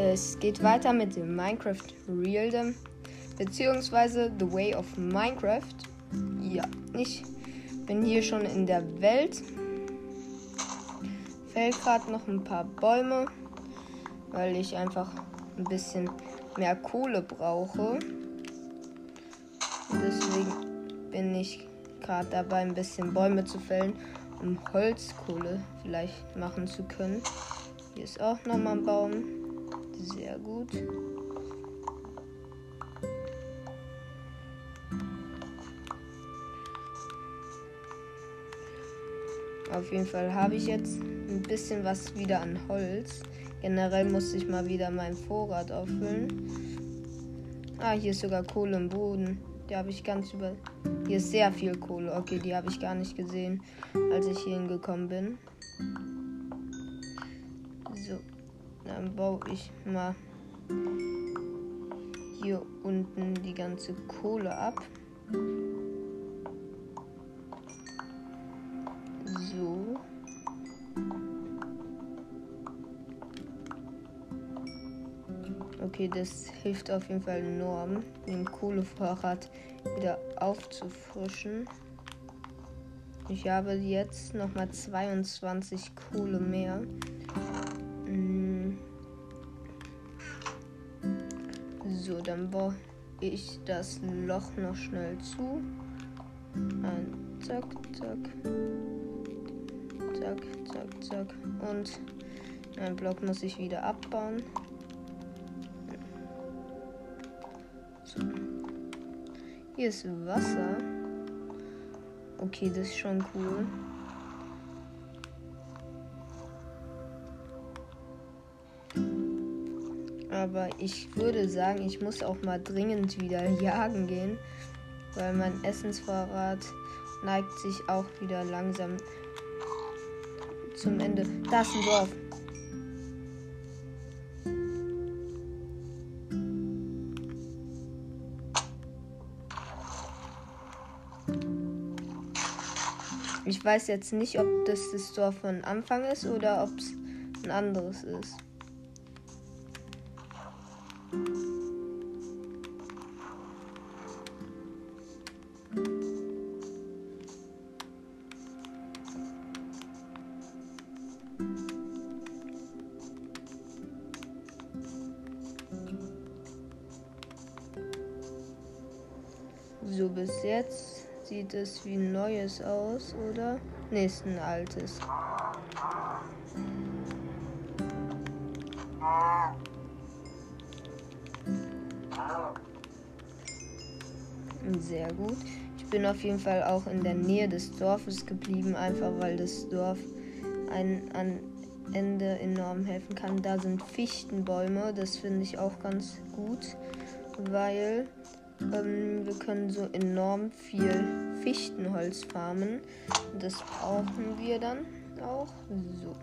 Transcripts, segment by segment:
Es geht weiter mit dem Minecraft Realdom, beziehungsweise The Way of Minecraft. Ja, ich bin hier schon in der Welt. Fällt gerade noch ein paar Bäume, weil ich einfach ein bisschen mehr Kohle brauche. Deswegen bin ich gerade dabei, ein bisschen Bäume zu fällen, um Holzkohle vielleicht machen zu können. Hier ist auch nochmal ein Baum. Sehr gut. Auf jeden Fall habe ich jetzt ein bisschen was wieder an Holz. Generell musste ich mal wieder meinen Vorrat auffüllen. Ah, hier ist sogar Kohle im Boden. Die habe ich ganz über. Hier ist sehr viel Kohle. Okay, die habe ich gar nicht gesehen, als ich hier hingekommen bin. Dann baue ich mal hier unten die ganze Kohle ab. So. Okay, das hilft auf jeden Fall enorm, den Kohlevorrat wieder aufzufrischen. Ich habe jetzt nochmal 22 Kohle mehr. So, dann baue ich das Loch noch schnell zu. Ein zack, zack. Zack, zack, zack. Und ein Block muss ich wieder abbauen. So. Hier ist Wasser. Okay, das ist schon cool. Aber ich würde sagen, ich muss auch mal dringend wieder jagen gehen, weil mein Essensvorrat neigt sich auch wieder langsam zum Ende. Da ist ein Dorf. Ich weiß jetzt nicht, ob das das Dorf von Anfang ist oder ob es ein anderes ist. Sieht es wie ein neues aus, oder? Ne, ist ein altes. Sehr gut. Ich bin auf jeden Fall auch in der Nähe des Dorfes geblieben, einfach weil das Dorf ein an Ende enorm helfen kann. Da sind Fichtenbäume, das finde ich auch ganz gut, weil ähm, wir können so enorm viel Fichtenholz farmen. Das brauchen wir dann auch. So.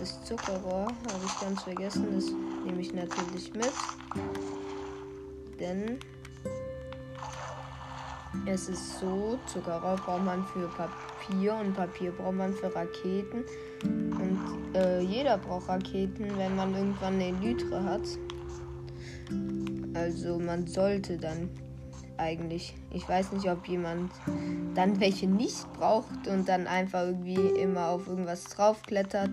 Das Zuckerrohr habe ich ganz vergessen. Das nehme ich natürlich mit. Denn es ist so, Zuckerrohr braucht man für Papier und Papier braucht man für Raketen. Und äh, jeder braucht Raketen, wenn man irgendwann eine Elytre hat. Also man sollte dann eigentlich. Ich weiß nicht, ob jemand dann welche nicht braucht und dann einfach irgendwie immer auf irgendwas draufklettert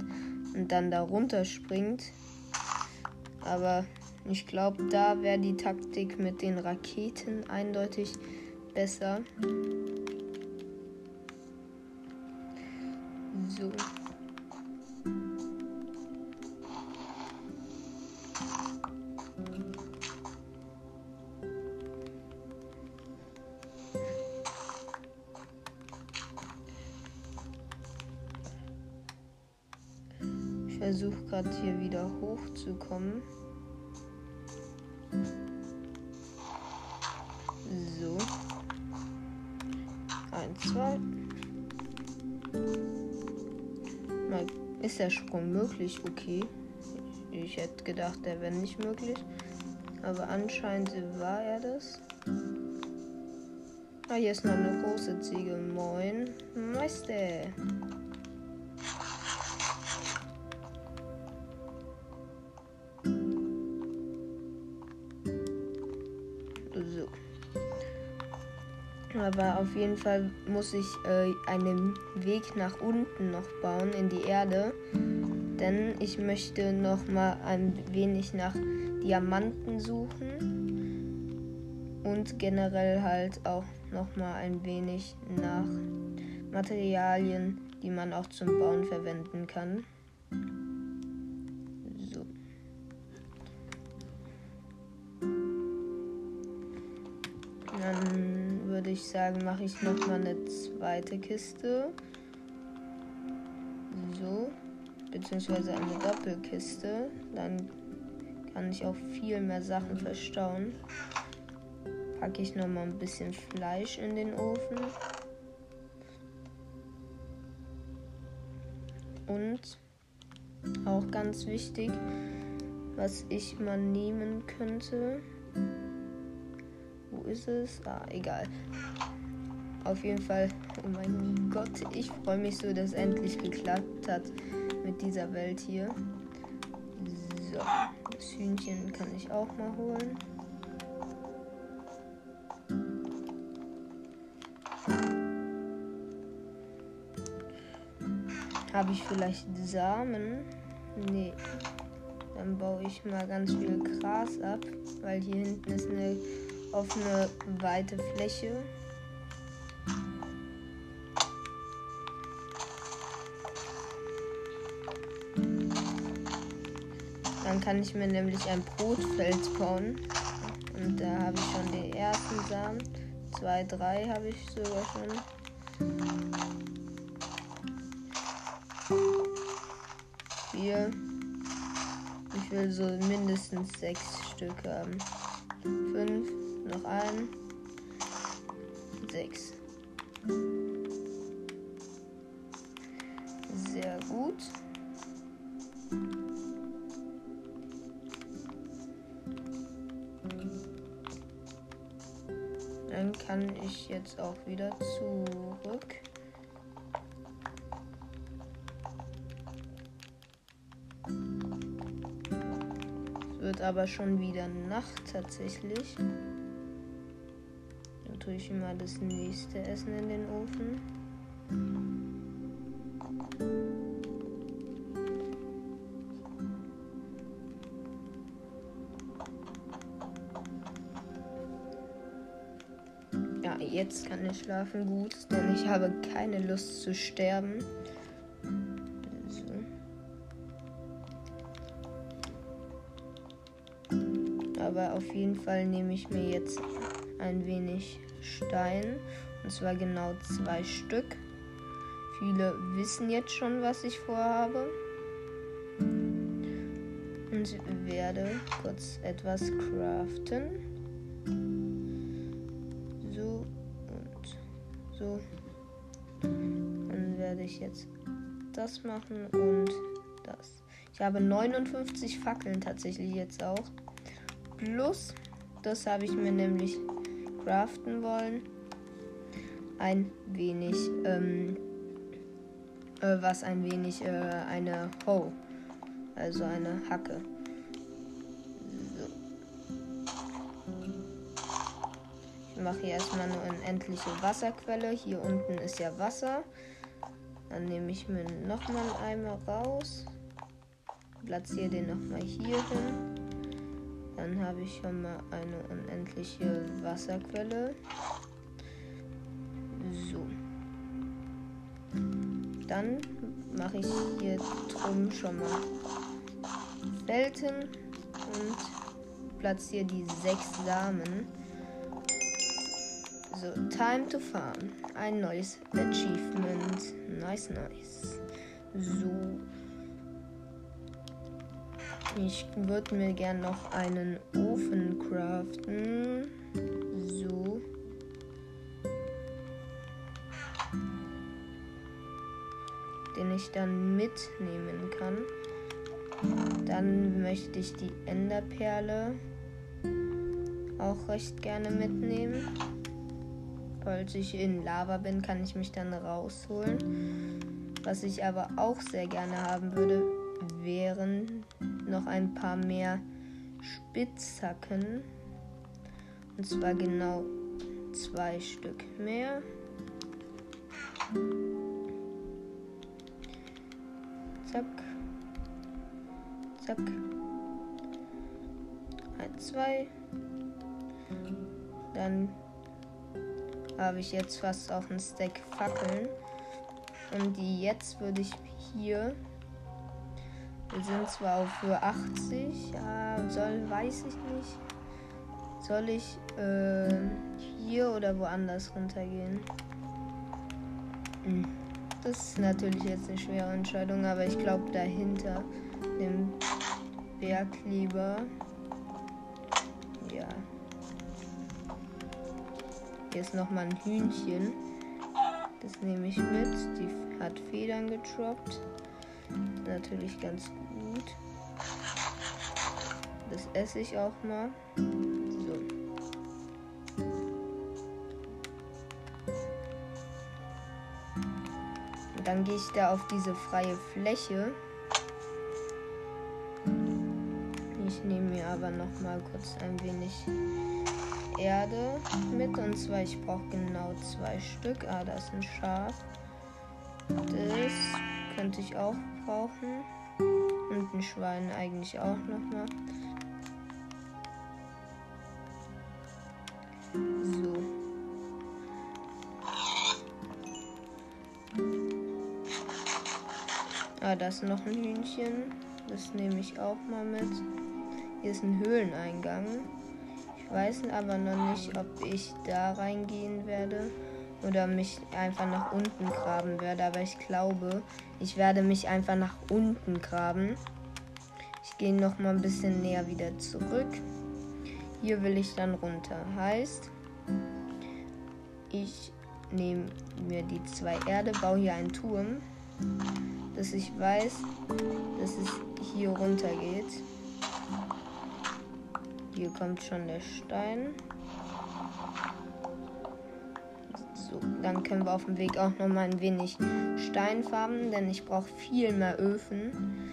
und dann da runterspringt. Aber ich glaube, da wäre die Taktik mit den Raketen eindeutig besser. So. Versuche gerade hier wieder hochzukommen. So. Eins, zwei. Mal, ist der Sprung möglich? Okay. Ich hätte gedacht, der wäre nicht möglich. Aber anscheinend war er das. Ah, hier ist noch eine große Ziege. Moin, Meister. Aber auf jeden Fall muss ich äh, einen Weg nach unten noch bauen in die Erde. Denn ich möchte noch mal ein wenig nach Diamanten suchen. Und generell halt auch noch mal ein wenig nach Materialien, die man auch zum Bauen verwenden kann. Sagen, mache ich noch mal eine zweite Kiste. So. Beziehungsweise eine Doppelkiste. Dann kann ich auch viel mehr Sachen verstauen. Packe ich noch mal ein bisschen Fleisch in den Ofen. Und auch ganz wichtig, was ich mal nehmen könnte. Wo ist es? Ah, egal. Auf jeden Fall, oh mein Gott, ich freue mich so, dass endlich geklappt hat mit dieser Welt hier. So, das Hühnchen kann ich auch mal holen. Habe ich vielleicht Samen? Nee. Dann baue ich mal ganz viel Gras ab, weil hier hinten ist eine offene, weite Fläche. Kann ich mir nämlich ein Brotfeld bauen. Und da habe ich schon die ersten Samen. Zwei, drei habe ich sogar schon. vier. Ich will so mindestens sechs Stück haben. Fünf, noch ein. Sechs. Dann kann ich jetzt auch wieder zurück. wird aber schon wieder Nacht tatsächlich. Dann tue ich mal das nächste Essen in den Ofen. Jetzt kann ich schlafen gut, denn ich habe keine Lust zu sterben. aber auf jeden Fall nehme ich mir jetzt ein wenig Stein. Und zwar genau zwei Stück. Viele wissen jetzt schon, was ich vorhabe. Und werde kurz etwas craften. Jetzt das machen und das. Ich habe 59 Fackeln tatsächlich jetzt auch. Plus, das habe ich mir nämlich craften wollen. Ein wenig, ähm, äh, was ein wenig, äh, eine Hoe, also eine Hacke. Ich mache hier erstmal eine unendliche Wasserquelle. Hier unten ist ja Wasser. Dann nehme ich mir nochmal einen Eimer raus. Platziere den nochmal hier hin. Dann habe ich schon mal eine unendliche Wasserquelle. So. Dann mache ich hier drum schon mal Felten und platziere die sechs Samen. So, time to farm. Ein neues Achievement. Nice, nice. So. Ich würde mir gern noch einen Ofen craften. So. Den ich dann mitnehmen kann. Dann möchte ich die Enderperle auch recht gerne mitnehmen. Falls ich in Lava bin, kann ich mich dann rausholen. Was ich aber auch sehr gerne haben würde, wären noch ein paar mehr Spitzhacken. Und zwar genau zwei Stück mehr. Zack. Zack. Ein, zwei. Dann habe ich jetzt fast auch ein Stack Fackeln. Und die jetzt würde ich hier. Wir sind zwar auf Höhe 80, ja, soll, weiß ich nicht. Soll ich äh, hier oder woanders runtergehen? Hm. Das ist natürlich jetzt eine schwere Entscheidung, aber ich glaube dahinter dem Berg lieber. Ist nochmal ein Hühnchen. Das nehme ich mit. Die hat Federn getroppt. Natürlich ganz gut. Das esse ich auch mal. Dann gehe ich da auf diese freie Fläche. Ich nehme mir aber noch mal kurz ein wenig Erde mit. Und zwar, ich brauche genau zwei Stück. Ah, da ist ein Schaf. Das könnte ich auch brauchen. Und ein Schwein eigentlich auch noch mal. Ah, da ist noch ein Hühnchen. Das nehme ich auch mal mit. Hier ist ein Höhleneingang. Weiß aber noch nicht, ob ich da reingehen werde oder mich einfach nach unten graben werde. Aber ich glaube, ich werde mich einfach nach unten graben. Ich gehe noch mal ein bisschen näher wieder zurück. Hier will ich dann runter. Heißt, ich nehme mir die zwei Erde, baue hier einen Turm dass ich weiß, dass es hier runter geht. Hier kommt schon der Stein. So, dann können wir auf dem Weg auch noch mal ein wenig Stein farben, denn ich brauche viel mehr Öfen.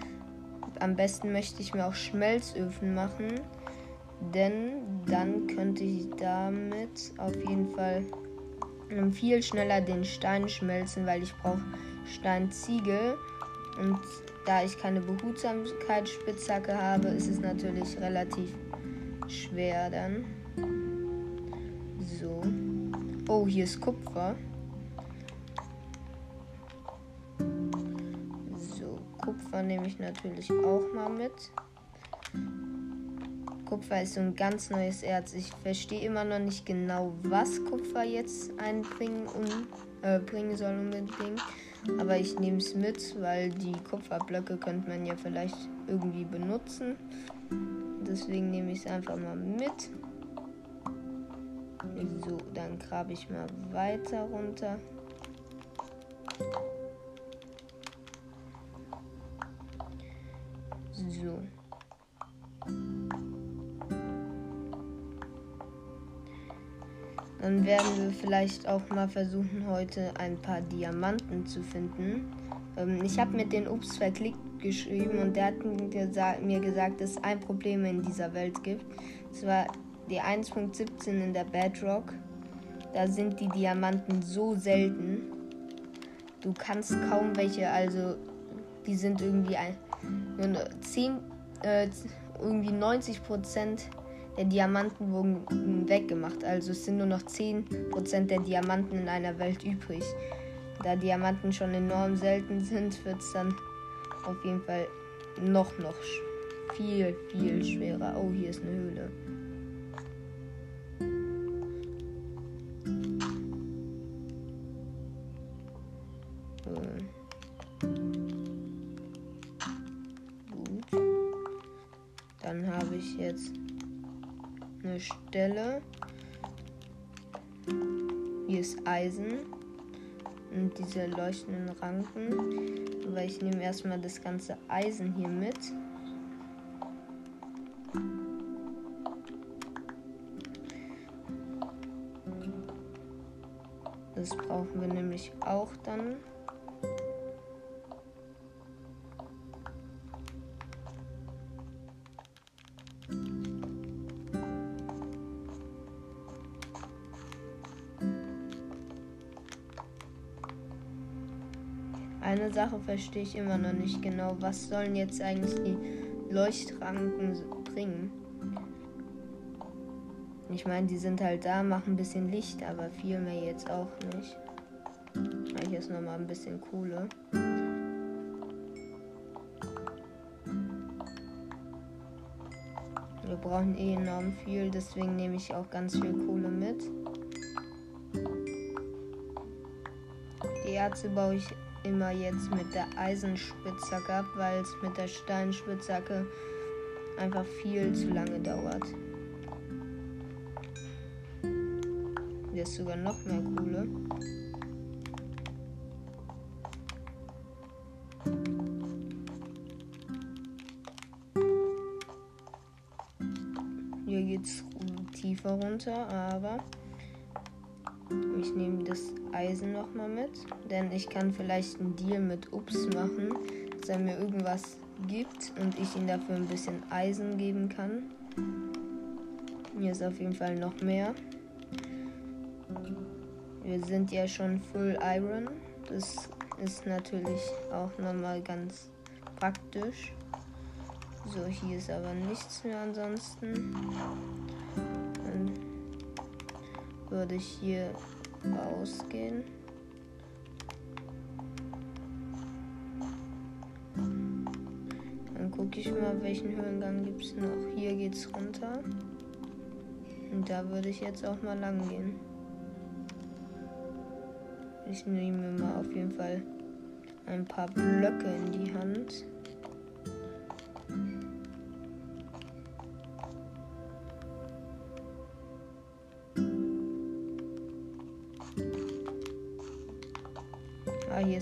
Am besten möchte ich mir auch Schmelzöfen machen, denn dann könnte ich damit auf jeden Fall viel schneller den Stein schmelzen, weil ich brauche Steinziegel. Und da ich keine Behutsamkeitsspitzhacke habe, ist es natürlich relativ schwer dann. So. Oh, hier ist Kupfer. So, Kupfer nehme ich natürlich auch mal mit. Kupfer ist so ein ganz neues Erz. Ich verstehe immer noch nicht genau, was Kupfer jetzt einbringen und äh, bringen soll unbedingt. Aber ich nehme es mit, weil die Kupferblöcke könnte man ja vielleicht irgendwie benutzen. Deswegen nehme ich es einfach mal mit. So, dann grabe ich mal weiter runter. So. Dann werden vielleicht auch mal versuchen, heute ein paar Diamanten zu finden. Ähm, ich habe mit den Ups verklickt geschrieben und der hat mir gesagt, dass es ein Problem in dieser Welt gibt. Das war die 1.17 in der Bedrock. Da sind die Diamanten so selten. Du kannst kaum welche, also die sind irgendwie ein, nur 10, äh, irgendwie 90 Prozent der Diamanten wurden weggemacht. Also es sind nur noch 10% der Diamanten in einer Welt übrig. Da Diamanten schon enorm selten sind, wird es dann auf jeden Fall noch, noch viel, viel schwerer. Oh, hier ist eine Höhle. Eisen und diese leuchtenden Ranken. Aber ich nehme erstmal das ganze Eisen hier mit. Das brauchen wir nämlich auch dann. Sache verstehe ich immer noch nicht genau. Was sollen jetzt eigentlich die Leuchtranken bringen? Ich meine, die sind halt da, machen ein bisschen Licht, aber viel mehr jetzt auch nicht. Hier ist nochmal ein bisschen Kohle. Wir brauchen eh enorm viel, deswegen nehme ich auch ganz viel Kohle mit. Die Erze baue ich immer jetzt mit der Eisenspitzhacke ab, weil es mit der Steinspitzhacke einfach viel zu lange dauert. Hier ist sogar noch mehr Kohle. Hier geht es tiefer runter, Eisen nochmal mit, denn ich kann vielleicht einen Deal mit Ups machen, dass er mir irgendwas gibt und ich ihm dafür ein bisschen Eisen geben kann. Hier ist auf jeden Fall noch mehr. Wir sind ja schon Full Iron. Das ist natürlich auch nochmal ganz praktisch. So, hier ist aber nichts mehr ansonsten. Dann würde ich hier rausgehen. Dann gucke ich mal, welchen Höhengang gibt es noch. Hier geht es runter. Und da würde ich jetzt auch mal lang gehen. Ich nehme mal auf jeden Fall ein paar Blöcke in die Hand.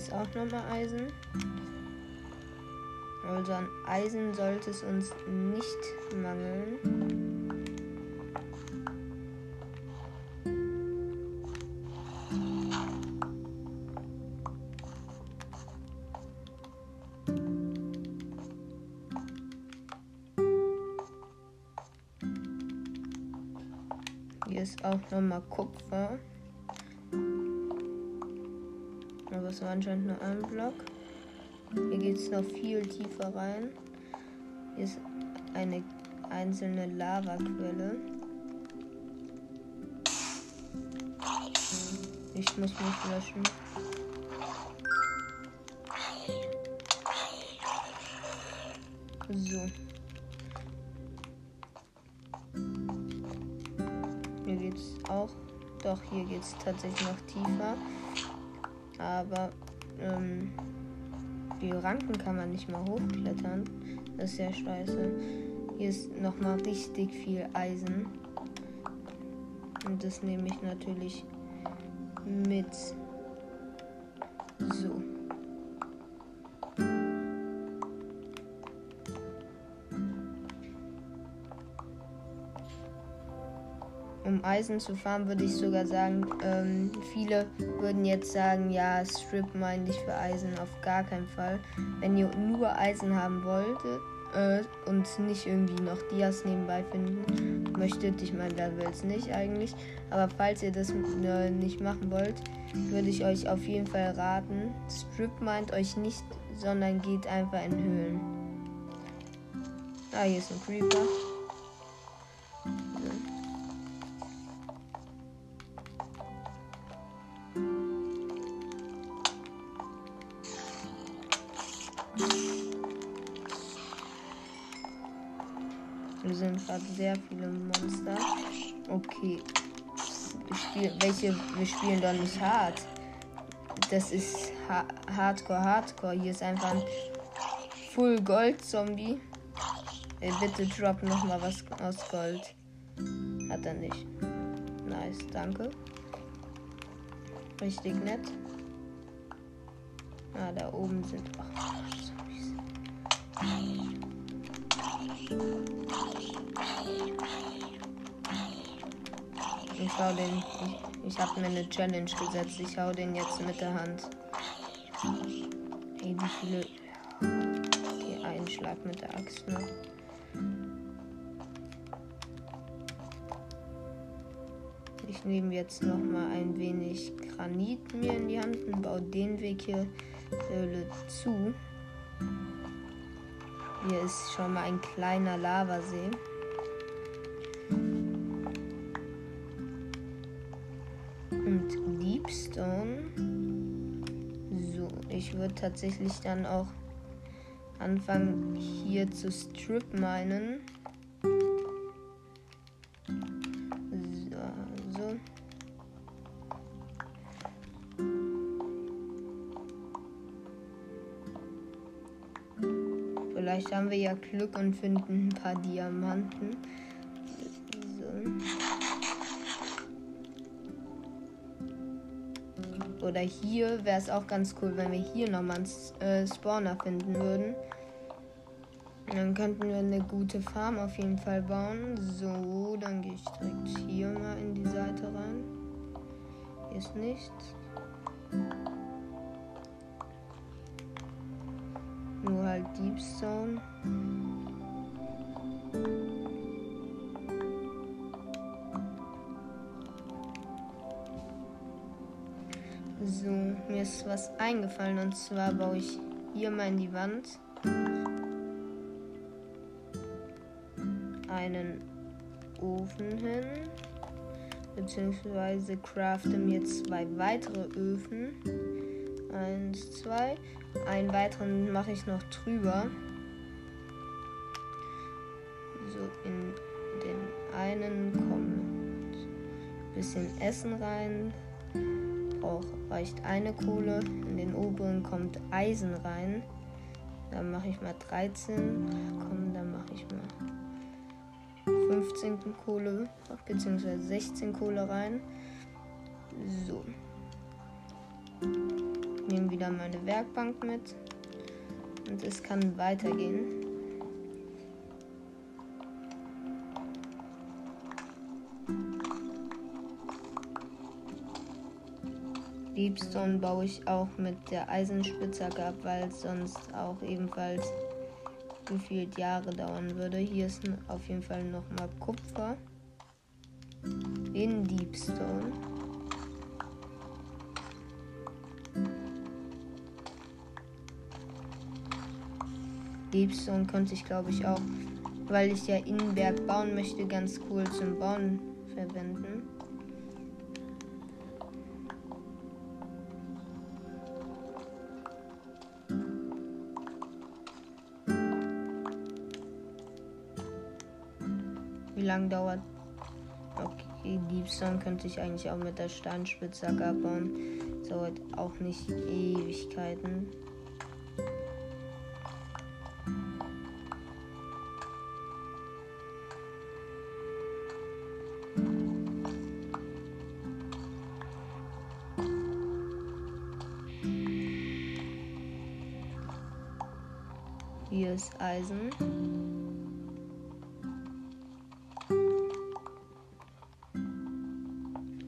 Ist auch nochmal Eisen. Also an Eisen sollte es uns nicht mangeln. Hier ist auch nochmal Kupfer. Anscheinend nur ein Block. Hier geht es noch viel tiefer rein. Hier ist eine einzelne Lavaquelle. Ich muss mich löschen. So. Hier geht's auch. Doch, hier geht's tatsächlich noch tiefer. Aber ähm, die Ranken kann man nicht mal hochklettern. Das ist ja scheiße. Hier ist nochmal richtig viel Eisen. Und das nehme ich natürlich mit. So. Um Eisen zu farmen, würde ich sogar sagen, ähm, viele würden jetzt sagen, ja, Strip meine ich für Eisen auf gar keinen Fall. Wenn ihr nur Eisen haben wollt äh, und nicht irgendwie noch Dias nebenbei finden möchtet, ich meine, wer will es nicht eigentlich, aber falls ihr das äh, nicht machen wollt, würde ich euch auf jeden Fall raten, Strip meint euch nicht, sondern geht einfach in Höhlen. Ah, hier ist ein Creeper. Sind gerade sehr viele Monster. Okay. Spiel, welche? Wir spielen doch nicht hart. Das ist ha Hardcore, Hardcore. Hier ist einfach ein Full Gold Zombie. Ey, bitte drop noch mal was aus Gold. Hat er nicht. Nice, danke. Richtig nett. Ah, da oben sind. Oh, Zombies. Ich hau den. Ich, habe mir eine Challenge gesetzt. Ich hau den jetzt mit der Hand. Ey, wie viele. Okay, einen Schlag mit der Axt noch. Ich nehme jetzt noch mal ein wenig Granit mir in die Hand und baue den Weg hier Höhle zu. Hier ist schon mal ein kleiner Lavasee. Ich würde tatsächlich dann auch anfangen hier zu strip minen. Vielleicht haben wir ja Glück und finden ein paar Diamanten. Oder hier wäre es auch ganz cool, wenn wir hier nochmal einen äh, Spawner finden würden. Dann könnten wir eine gute Farm auf jeden Fall bauen. So, dann gehe ich direkt hier mal in die Seite rein. Hier ist nichts. Nur halt Deep Zone. Mir ist was eingefallen und zwar baue ich hier mal in die Wand einen Ofen hin, beziehungsweise crafte mir zwei weitere Öfen. Eins, zwei. Einen weiteren mache ich noch drüber. So, in den einen kommt ein bisschen Essen rein. Auch reicht eine Kohle. In den oberen kommt Eisen rein. Dann mache ich mal 13. Komm, dann mache ich mal 15 Kohle bzw. 16 Kohle rein. So nehme wieder meine Werkbank mit. Und es kann weitergehen. Liebstone baue ich auch mit der Eisenspitzhacke ab, weil es sonst auch ebenfalls gefühlt Jahre dauern würde. Hier ist auf jeden Fall nochmal Kupfer in Deepstone. Liebstone könnte ich glaube ich auch, weil ich ja Innenberg bauen möchte, ganz cool zum Bauen verwenden. Wie lange dauert? Okay, Deepstone könnte ich eigentlich auch mit der Steinspitzhacke abbauen. Dauert auch nicht Ewigkeiten.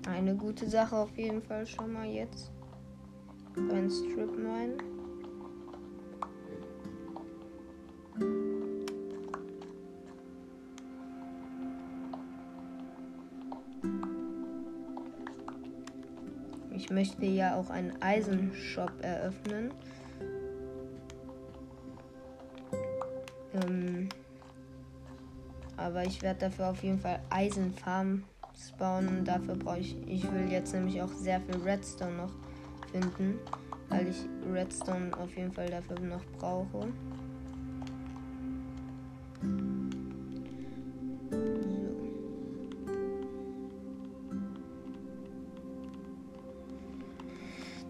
Eine gute Sache auf jeden Fall schon mal jetzt. Ein Strip Mine. Ich möchte ja auch einen Eisenshop eröffnen. Ähm, aber ich werde dafür auf jeden Fall Eisenfarm spawnen. Dafür brauche ich. Ich will jetzt nämlich auch sehr viel Redstone noch finden. Weil ich Redstone auf jeden Fall dafür noch brauche.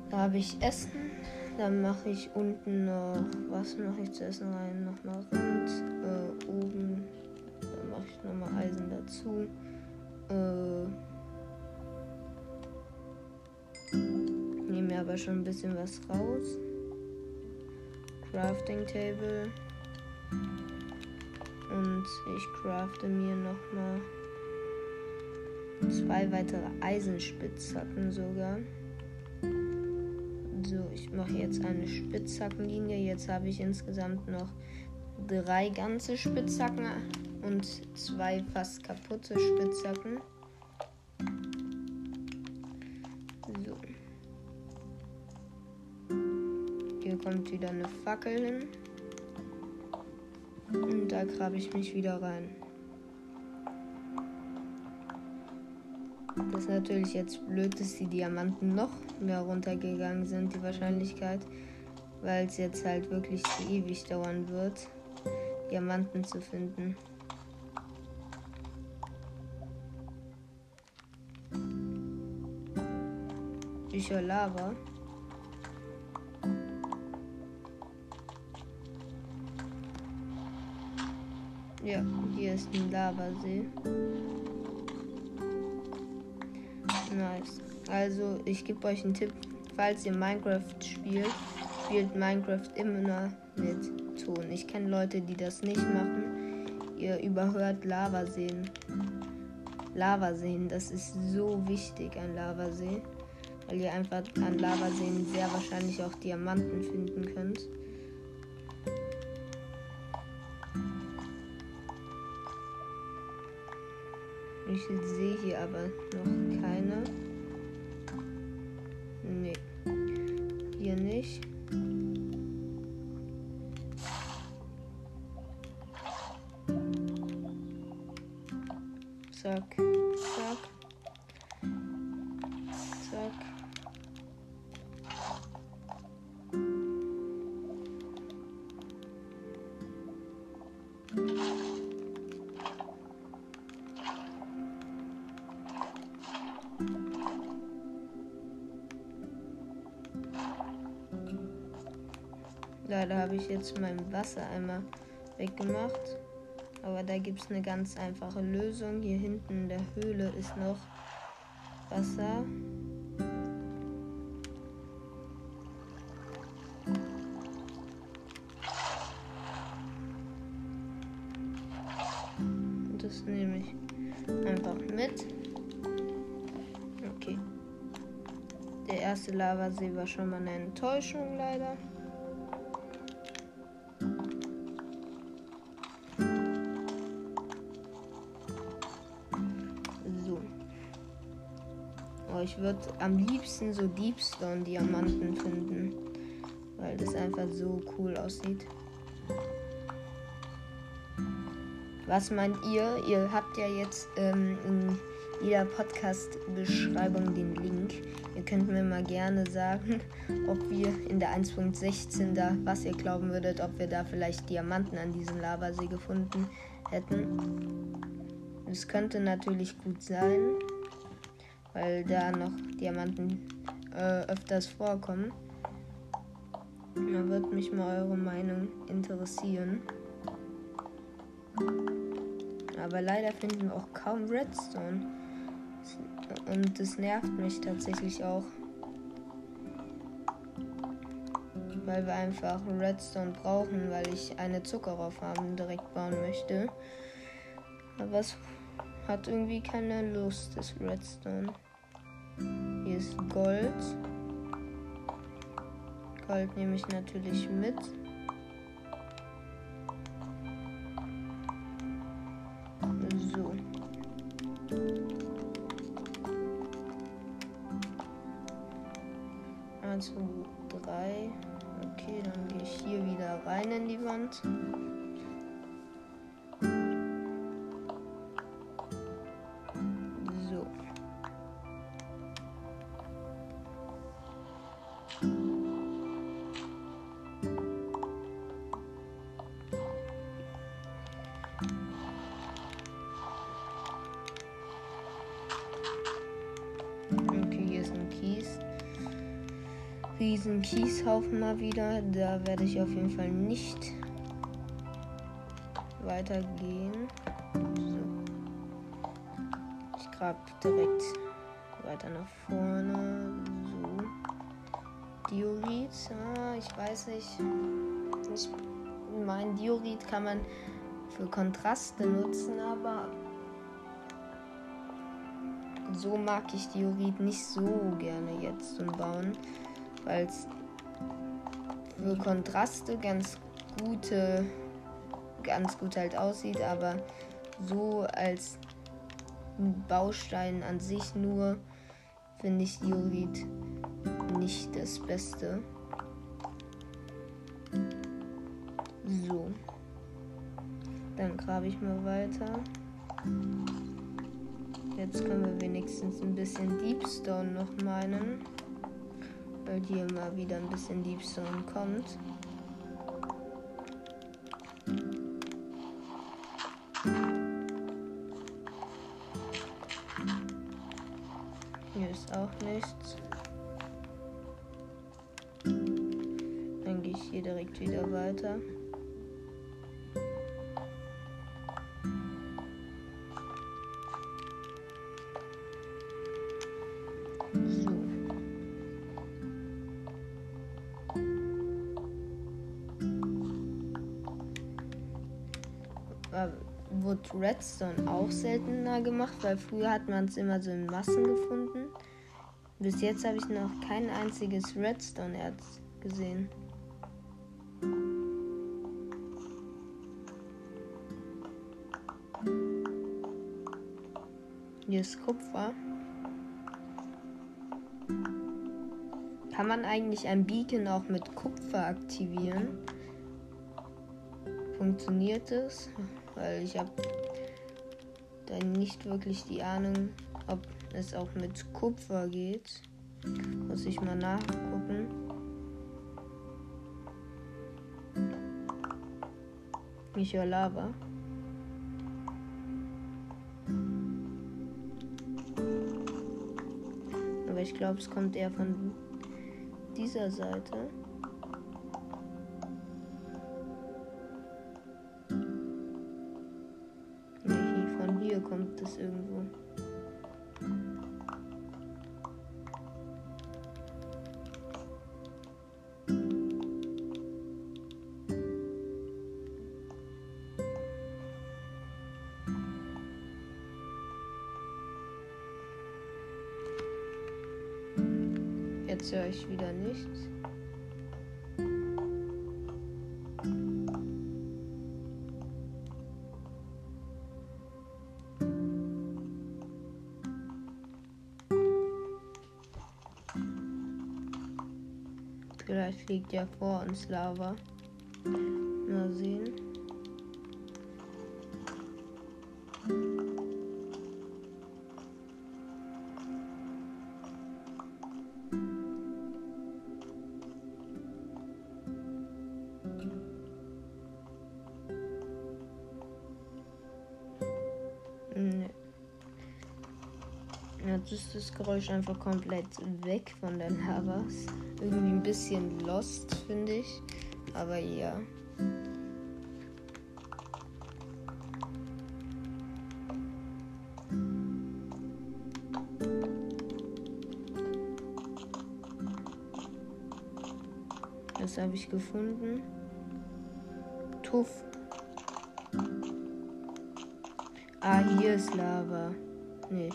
Da habe ich Essen. Dann mache ich unten noch. Was mache ich zu essen rein? Nochmal Rind. Äh, oben. Dann mache ich nochmal Eisen dazu. Äh, nehme mir aber schon ein bisschen was raus. Crafting Table. Und ich crafte mir nochmal zwei weitere Eisenspitzhacken sogar. So, ich mache jetzt eine Spitzhackenlinie. Jetzt habe ich insgesamt noch drei ganze Spitzhacken und zwei fast kaputte Spitzhacken. So. Dann kommt wieder eine Fackel hin. Und da grabe ich mich wieder rein. Das ist natürlich jetzt blöd, dass die Diamanten noch mehr runtergegangen sind, die Wahrscheinlichkeit, weil es jetzt halt wirklich ewig dauern wird, Diamanten zu finden. Bücher Lava. Ja, hier ist ein Lavasee. Nice. Also, ich gebe euch einen Tipp. Falls ihr Minecraft spielt, spielt Minecraft immer mit Ton. Ich kenne Leute, die das nicht machen. Ihr überhört Lavaseen. Lavaseen, das ist so wichtig, ein Lavasee. Weil ihr einfach an Lavaseen sehr wahrscheinlich auch Diamanten finden könnt. Ich sehe hier aber noch keine. Nee. Hier nicht. Zack. Leider habe ich jetzt meinen Wassereimer weggemacht. Aber da gibt es eine ganz einfache Lösung. Hier hinten in der Höhle ist noch Wasser. Das nehme ich einfach mit. Okay. Der erste Lavasee war schon mal eine Enttäuschung leider. Würde am liebsten so Deepstone-Diamanten finden, weil das einfach so cool aussieht. Was meint ihr? Ihr habt ja jetzt ähm, in jeder Podcast-Beschreibung den Link. Ihr könnt mir mal gerne sagen, ob wir in der 1.16 da, was ihr glauben würdet, ob wir da vielleicht Diamanten an diesem Lavasee gefunden hätten. Es könnte natürlich gut sein, weil da noch Diamanten äh, öfters vorkommen. Da wird mich mal eure Meinung interessieren. Aber leider finden wir auch kaum Redstone. Und das nervt mich tatsächlich auch. Weil wir einfach Redstone brauchen, weil ich eine Zuckerrohrfarm direkt bauen möchte. Aber es hat irgendwie keine Lust, das Redstone. Hier ist Gold. Gold nehme ich natürlich mit. Riesen Kieshaufen mal wieder. Da werde ich auf jeden Fall nicht weitergehen. So. Ich grab direkt weiter nach vorne. So. Diorit. Ah, ich weiß nicht. Ich mein Diorit kann man für Kontraste nutzen, aber so mag ich Diorit nicht so gerne jetzt zum Bauen, weil es für Kontraste ganz gute, ganz gut halt aussieht, aber so als Baustein an sich nur finde ich Diorit nicht das Beste. So. Dann grabe ich mal weiter. Jetzt können wir wenigstens ein bisschen Deepstone noch meinen. Weil hier mal wieder ein bisschen Deepstone kommt. Wurde Redstone auch seltener gemacht, weil früher hat man es immer so in Massen gefunden. Bis jetzt habe ich noch kein einziges Redstone-Erz gesehen. Hier ist Kupfer. Kann man eigentlich ein Beacon auch mit Kupfer aktivieren? Funktioniert es? Weil ich habe da nicht wirklich die Ahnung, ob es auch mit Kupfer geht. Muss ich mal nachgucken. Ich höre Lava. Aber ich glaube, es kommt eher von dieser Seite. Ich wieder nichts. Vielleicht liegt ja vor uns Lava. Mal sehen. Geräusch einfach komplett weg von den Lavas. Irgendwie ein bisschen lost, finde ich. Aber ja. Das habe ich gefunden. Tuff. Ah, hier ist Lava. Nee,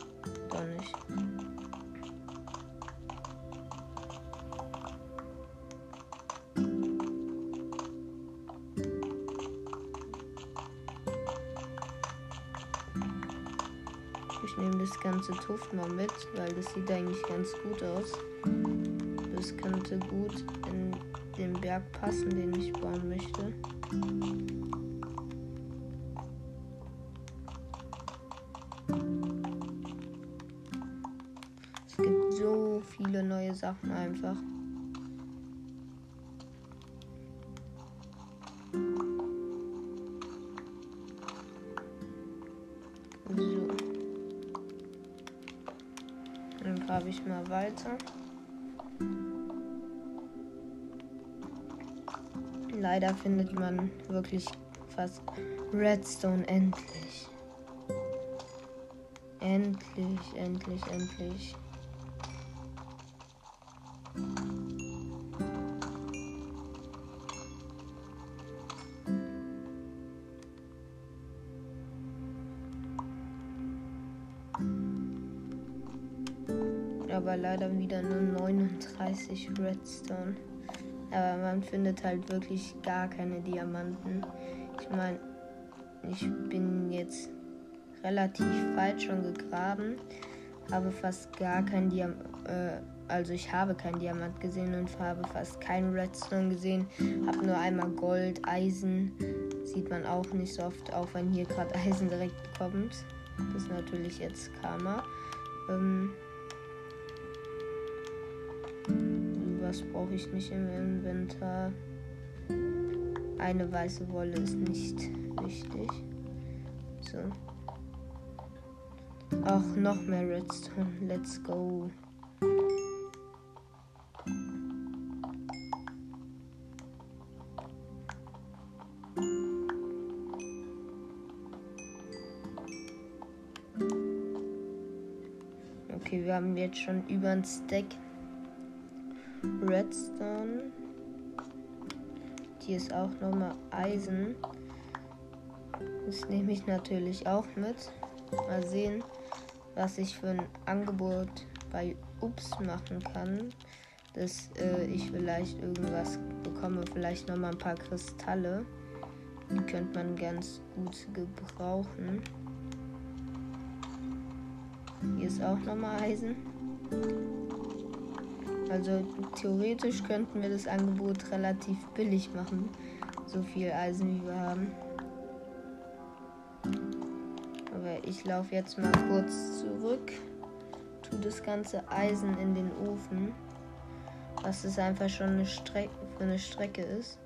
mal mit, weil das sieht eigentlich ganz gut aus. Das könnte gut in den Berg passen, den ich bauen möchte. Sachen einfach. Mal weiter. Leider findet man wirklich fast Redstone endlich. Endlich, endlich, endlich. Wieder nur 39 Redstone. Aber man findet halt wirklich gar keine Diamanten. Ich meine, ich bin jetzt relativ weit schon gegraben, habe fast gar kein Diam äh, also ich habe keinen Diamant gesehen und habe fast keinen Redstone gesehen. Habe nur einmal Gold, Eisen. Sieht man auch nicht so oft, auch wenn hier gerade Eisen direkt kommt. Das ist natürlich jetzt Karma. Ähm, was brauche ich nicht im Inventar? Eine weiße Wolle ist nicht wichtig. So. Auch noch mehr Redstone. Let's go. Okay, wir haben jetzt schon über ein Stack Redstone. Hier ist auch nochmal Eisen. Das nehme ich natürlich auch mit. Mal sehen, was ich für ein Angebot bei Ups machen kann. Dass äh, ich vielleicht irgendwas bekomme. Vielleicht nochmal ein paar Kristalle. Die könnte man ganz gut gebrauchen. Hier ist auch nochmal Eisen. Also theoretisch könnten wir das Angebot relativ billig machen. So viel Eisen wie wir haben. Aber ich laufe jetzt mal kurz zurück. Tu das ganze Eisen in den Ofen. Was es einfach schon eine Strecke für eine Strecke ist.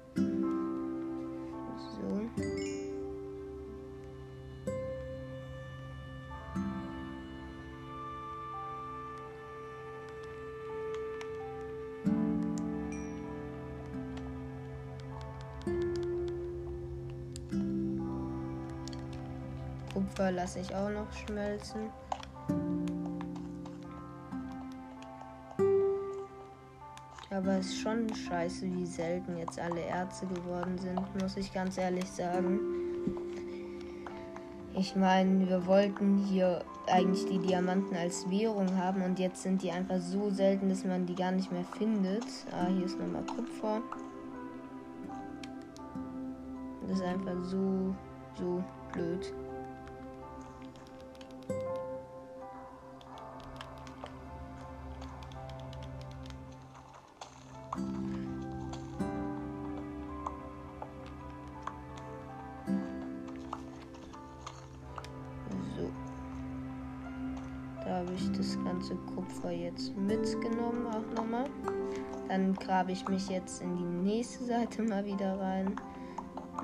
Kupfer lasse ich auch noch schmelzen. Aber es ist schon scheiße, wie selten jetzt alle Erze geworden sind, muss ich ganz ehrlich sagen. Ich meine, wir wollten hier eigentlich die Diamanten als Währung haben und jetzt sind die einfach so selten, dass man die gar nicht mehr findet. Ah, hier ist nochmal Kupfer. Das ist einfach so, so blöd. Grabe ich mich jetzt in die nächste Seite mal wieder rein.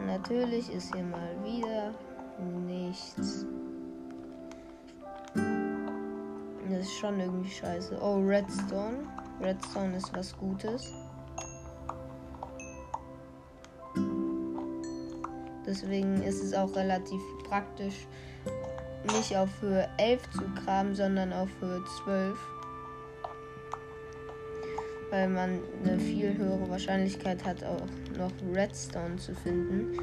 natürlich ist hier mal wieder nichts. Das ist schon irgendwie scheiße. Oh, Redstone. Redstone ist was Gutes. Deswegen ist es auch relativ praktisch, nicht auf Höhe 11 zu graben, sondern auf Höhe 12. Weil man eine viel höhere Wahrscheinlichkeit hat, auch noch Redstone zu finden.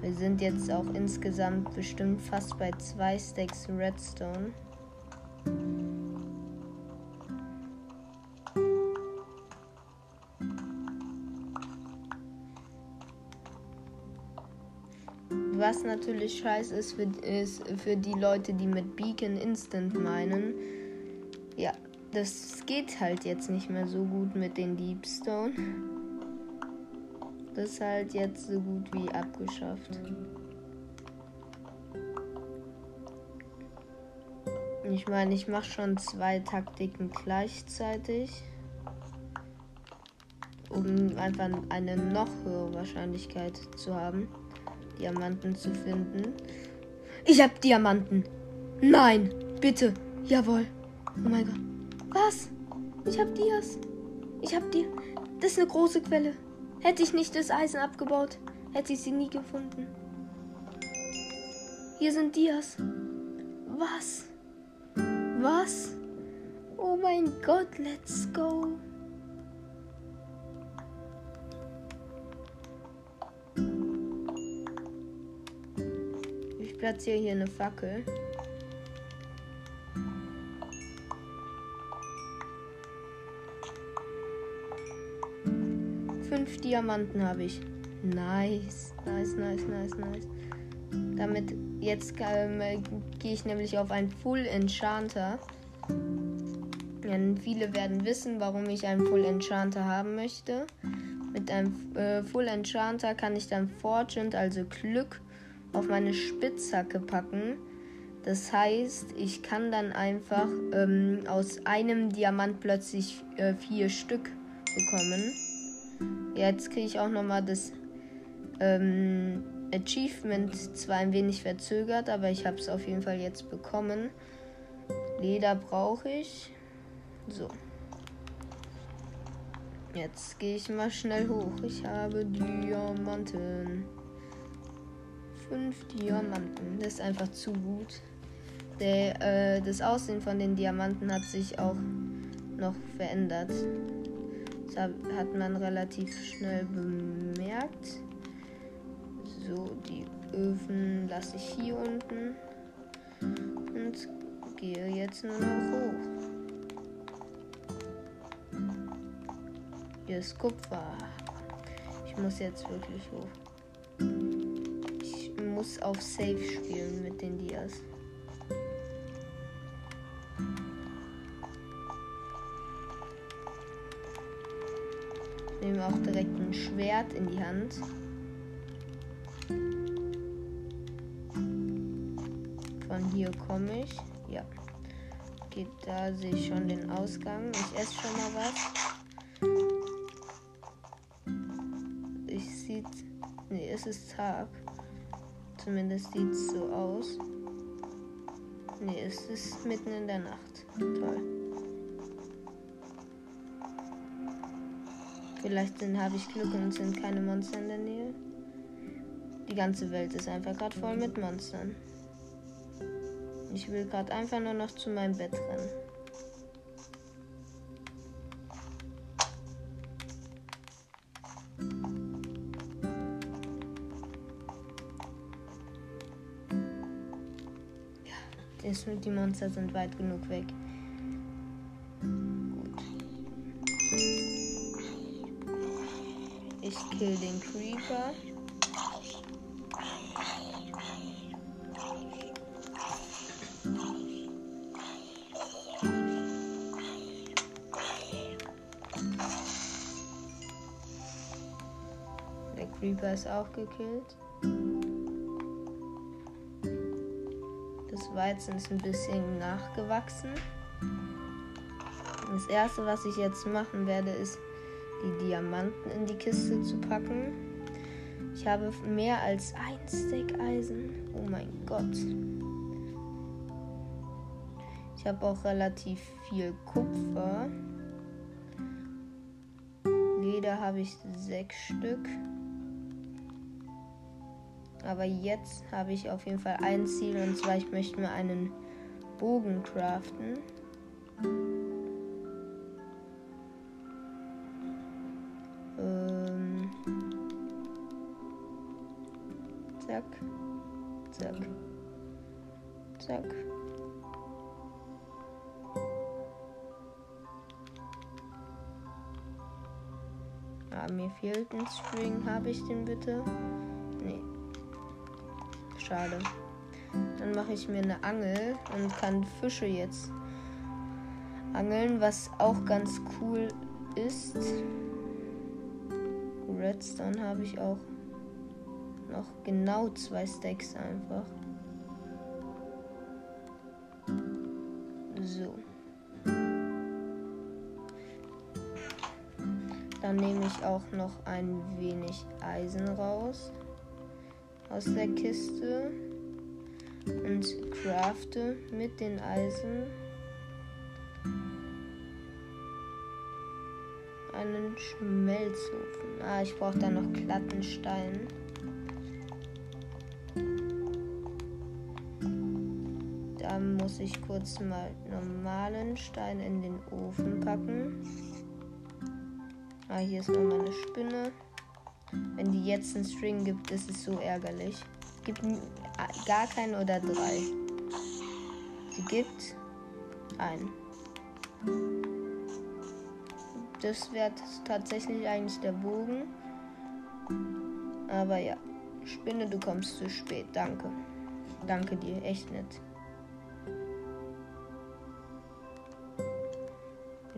Wir sind jetzt auch insgesamt bestimmt fast bei zwei Stacks Redstone. Was natürlich scheiße ist für, ist für die Leute, die mit Beacon Instant meinen. Das geht halt jetzt nicht mehr so gut mit den Deepstone. Das ist halt jetzt so gut wie abgeschafft. Ich meine, ich mache schon zwei Taktiken gleichzeitig, um einfach eine noch höhere Wahrscheinlichkeit zu haben. Diamanten zu finden. Ich hab Diamanten. Nein, bitte. Jawohl. Oh mein Gott. Was? Ich hab Dias. Ich hab die. Das ist eine große Quelle. Hätte ich nicht das Eisen abgebaut, hätte ich sie nie gefunden. Hier sind Dias. Was? Was? Oh mein Gott, let's go. platziere hier eine Fackel. Fünf Diamanten habe ich. Nice, nice, nice, nice, nice. Damit jetzt ähm, gehe ich nämlich auf ein Full Enchanter. Denn viele werden wissen, warum ich einen Full Enchanter haben möchte. Mit einem äh, Full Enchanter kann ich dann Fortune, also Glück, auf meine Spitzhacke packen. Das heißt, ich kann dann einfach ähm, aus einem Diamant plötzlich äh, vier Stück bekommen. Jetzt kriege ich auch nochmal das ähm, Achievement zwar ein wenig verzögert, aber ich habe es auf jeden Fall jetzt bekommen. Leder brauche ich. So. Jetzt gehe ich mal schnell hoch. Ich habe Diamanten. Fünf Diamanten. Das ist einfach zu gut. Der, äh, das Aussehen von den Diamanten hat sich auch noch verändert. Das hat man relativ schnell bemerkt. So, die Öfen lasse ich hier unten. Und gehe jetzt nur noch hoch. Hier ist Kupfer. Ich muss jetzt wirklich hoch. Ich muss auf Safe spielen mit den Dias. Ich nehme auch direkt ein Schwert in die Hand. Von hier komme ich. Ja. Geht da sehe ich schon den Ausgang. Ich esse schon mal was. es ist Tag. Zumindest sieht es so aus. Nee, es ist mitten in der Nacht. Toll. Vielleicht habe ich Glück und sind keine Monster in der Nähe. Die ganze Welt ist einfach gerade voll mit Monstern. Ich will gerade einfach nur noch zu meinem Bett rennen. ist, die Monster sind weit genug weg. Kill den Creeper. Der Creeper ist auch gekillt. Weizen ist ein bisschen nachgewachsen. Das erste, was ich jetzt machen werde, ist die Diamanten in die Kiste zu packen. Ich habe mehr als ein Stack Eisen. Oh mein Gott. Ich habe auch relativ viel Kupfer. Leder habe ich sechs Stück. Aber jetzt habe ich auf jeden Fall ein Ziel und zwar ich möchte mir einen Bogen craften. Zack. Zack. Zack. Ah, mir fehlt ein String. Habe ich den bitte? Nee schade. Dann mache ich mir eine Angel und kann Fische jetzt angeln, was auch ganz cool ist. Redstone habe ich auch noch genau zwei Stacks einfach. So. Dann nehme ich auch noch ein wenig Eisen raus aus der Kiste und crafte mit den Eisen einen Schmelzofen. Ah, ich brauche da noch glatten Stein. Muss ich kurz mal normalen Stein in den Ofen packen. Ah, hier ist noch meine Spinne. Wenn die jetzt einen String gibt, ist es so ärgerlich. Gibt gar keinen oder drei. Sie gibt einen. Das wäre tatsächlich eigentlich der Bogen. Aber ja. Spinne, du kommst zu spät. Danke. Danke dir. Echt nett.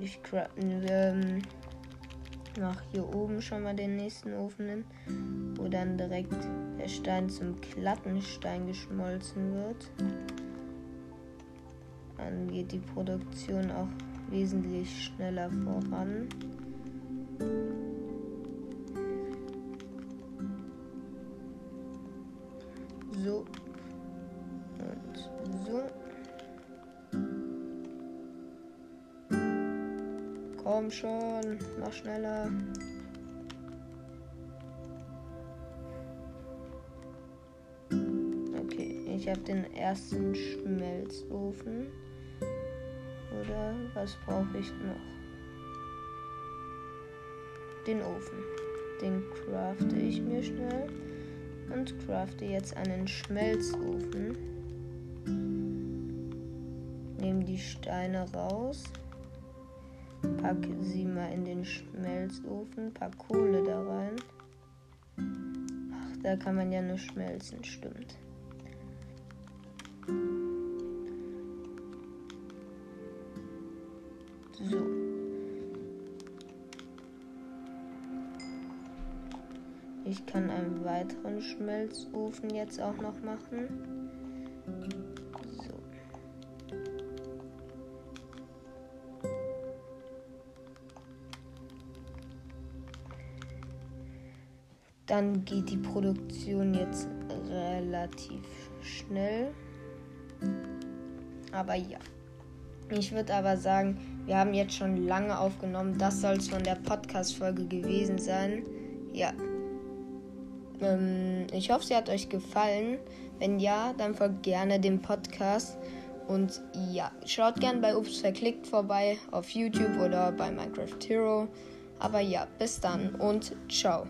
Ich ähm, mache hier oben schon mal den nächsten Ofen hin, wo dann direkt der Stein zum Klattenstein geschmolzen wird. Dann geht die Produktion auch wesentlich schneller voran. So. Komm schon, mach schneller. Okay, ich habe den ersten Schmelzofen. Oder was brauche ich noch? Den Ofen. Den crafte ich mir schnell und crafte jetzt einen Schmelzofen. Nehme die Steine raus, packe sie mal in den Schmelzofen, pack Kohle da rein. Ach, da kann man ja nur schmelzen, stimmt. So. Ich kann einen weiteren Schmelzofen jetzt auch noch machen. Dann geht die Produktion jetzt relativ schnell. Aber ja. Ich würde aber sagen, wir haben jetzt schon lange aufgenommen. Das soll es von der Podcast-Folge gewesen sein. Ja. Ähm, ich hoffe, sie hat euch gefallen. Wenn ja, dann folgt gerne dem Podcast. Und ja, schaut gerne bei Ups verklickt vorbei auf YouTube oder bei Minecraft Hero. Aber ja, bis dann und ciao.